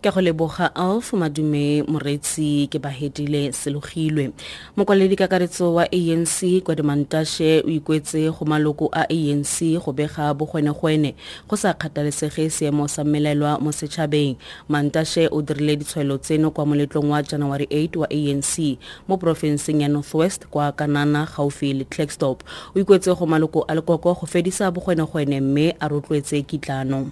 ke go leboga alf madume moretsi ke bahedile selogilwe. Mokwaledi kakaretso wa anc kwa dimantashe o ikwetse go maloko a anc go bega bogwenegwene go sa kgathalesege seemo sa mmelaelwa mo setšhabeng. Mantashe o dirile ditshwaelo tseno kwa moletlong wa january 8 wa anc mo porofenseng ya northwest kwa kanana gaufi le clackstop o ikwetse go maloko a lekoko go fedisa bogwenegwene mme a rotloetse kitlano.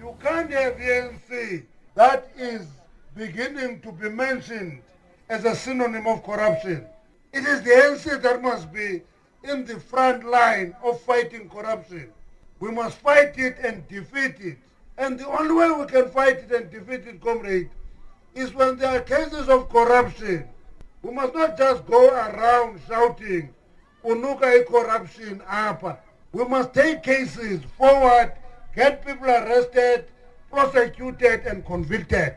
You can't have ANC that is beginning to be mentioned as a synonym of corruption. It is the ANC that must be in the front line of fighting corruption. We must fight it and defeat it. And the only way we can fight it and defeat it, comrade, is when there are cases of corruption. We must not just go around shouting, Unuka corruption apa. We must take cases forward, get people arrested, prosecuted and convicted.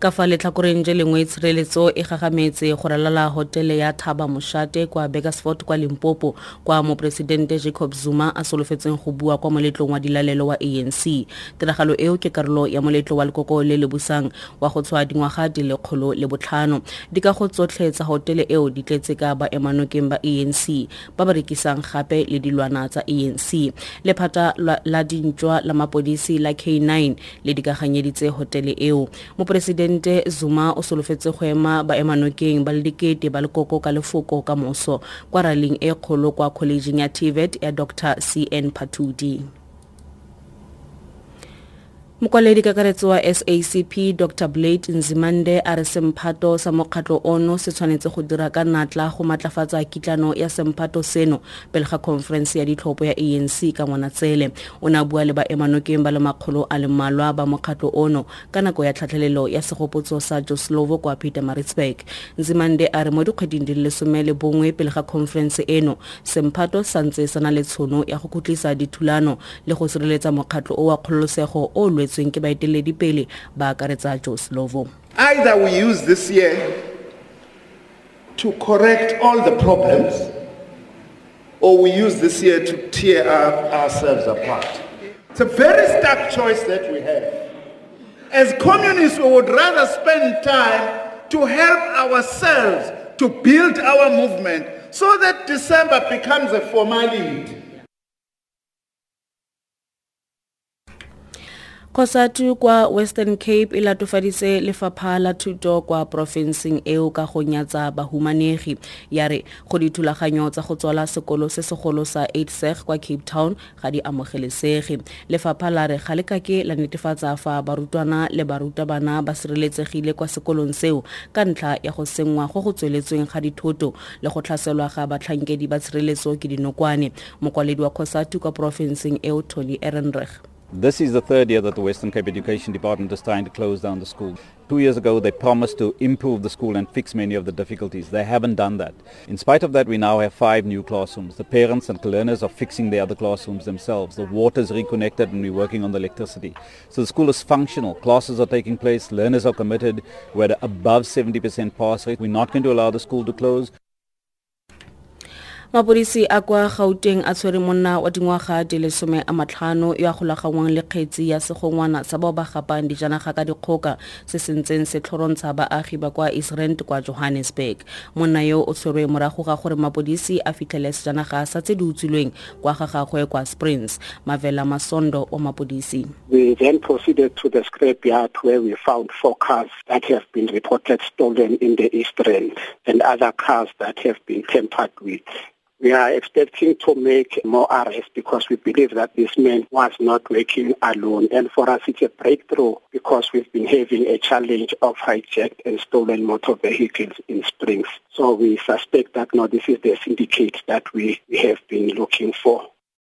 Ka fa letlhakoreng je lengwe tshireletso e gagametse go ralala hotele ya thaba mošate kwa begersfort kwa limpopo kwa moporesidente jacob zuma a solofetseng go bua kwa moletlong wa dilalelo wa anc tiragalo eo ke karolo ya moletlo wa lekoko le le busang wa go tshwa dingwaga di le kgolo le botlhano. Dikago tsotlhe tsa hotele eo di tletse ka baemanokeng ba anc ba ba rekisang gape le dilwana tsa anc lephata la dintšwa la mapodisi la k9 le dikaganyeditse hotele eo. Moporesidente zuma o solofetse go ema baemanokeng ba le dikete ba lekoko ka lefoko ka moso kwa raleng e kgolo kwa kholejeng ya tvet ya dr cn patudi mokwaledi kakaretso wa sacp dr. Blade nzimande a re semphato sa mokgatlo ono se tshwanetse go dira ka natla go matlafatsa kitlano ya semphato seno pele ga conference ya ditlhopho ya anc ka ngwanatsele. O ne a bua le baemanokeng ba le makgolo a le mmalwa ba mokgatlo ono ka nako ya tlhatlhelelo ya segopotso sa joslovo kwa peter maritzburg nzimande a re mo dikgweding di le lesome le bongwe pele ga conference eno semphato sa ntse se na le tshono ya go khutlisa dithulano le go sireletsa mokgatlo o wa kgololosego o o lwetsweng ke ba akaretsa Joe Slovo Either we use this year to correct all the problems, or we use this year to tear our, ourselves apart. It's a very stark choice that we have. As communists, we would rather spend time to help ourselves to build our movement so that December becomes a formality. Kgosatu kwa western cape e latofaditse lefapha la thuto kwa porofenseng eo ka go nyatsa bahumanegi. Ya re go dithulaganyo tsa go tswala sekolo se segolo sa eidseg kwa cape town ga di amogelesege. Lefapha la re ga le kake la netefatsa fa barutwana le barutabana ba sireletsegile kwa sekolong seo ka ntlha ya go senngwa go go tsweletsweng ga dithoto le go tlhaselwa ga batlhankedi ba tshireletso ke dinokwane. Mokwaledi wa kgosatu kwa porofenseng eo tony ehrenreg This is the third year that the Western Cape Education Department is trying to close down the school. Two years ago, they promised to improve the school and fix many of the difficulties. They haven't done that. In spite of that, we now have five new classrooms. The parents and learners are fixing the other classrooms themselves. The water is reconnected and we're working on the electricity. So the school is functional. Classes are taking place. Learners are committed. We're at above 70% pass rate. We're not going to allow the school to close. Mapodisi a kwa gauteng a tshwere monna wa dingwaga di le some a matlhano yo a golagangwang le kgetsi ya segongwana sa bao ba gapang dijanaga ka dikgoka se se ntseng se tlhorontsha baagi ba kwa israel kwa johannesburg. Monna yo o tshwerwe morago ga gore mapodisi a fitlhele sejanaga sa tse di utswilweng kwa ga gagwe kwa springs. Mavela masondo wa mapodisi reported stolen in the East Rand and other cars that have been tampered with. We are expecting to make more arrests because we believe that this man was not working alone. And for us, it's a breakthrough because we've been having a challenge of hijacked and stolen motor vehicles in Springs. So we suspect that now this is the syndicate that we, have been looking for.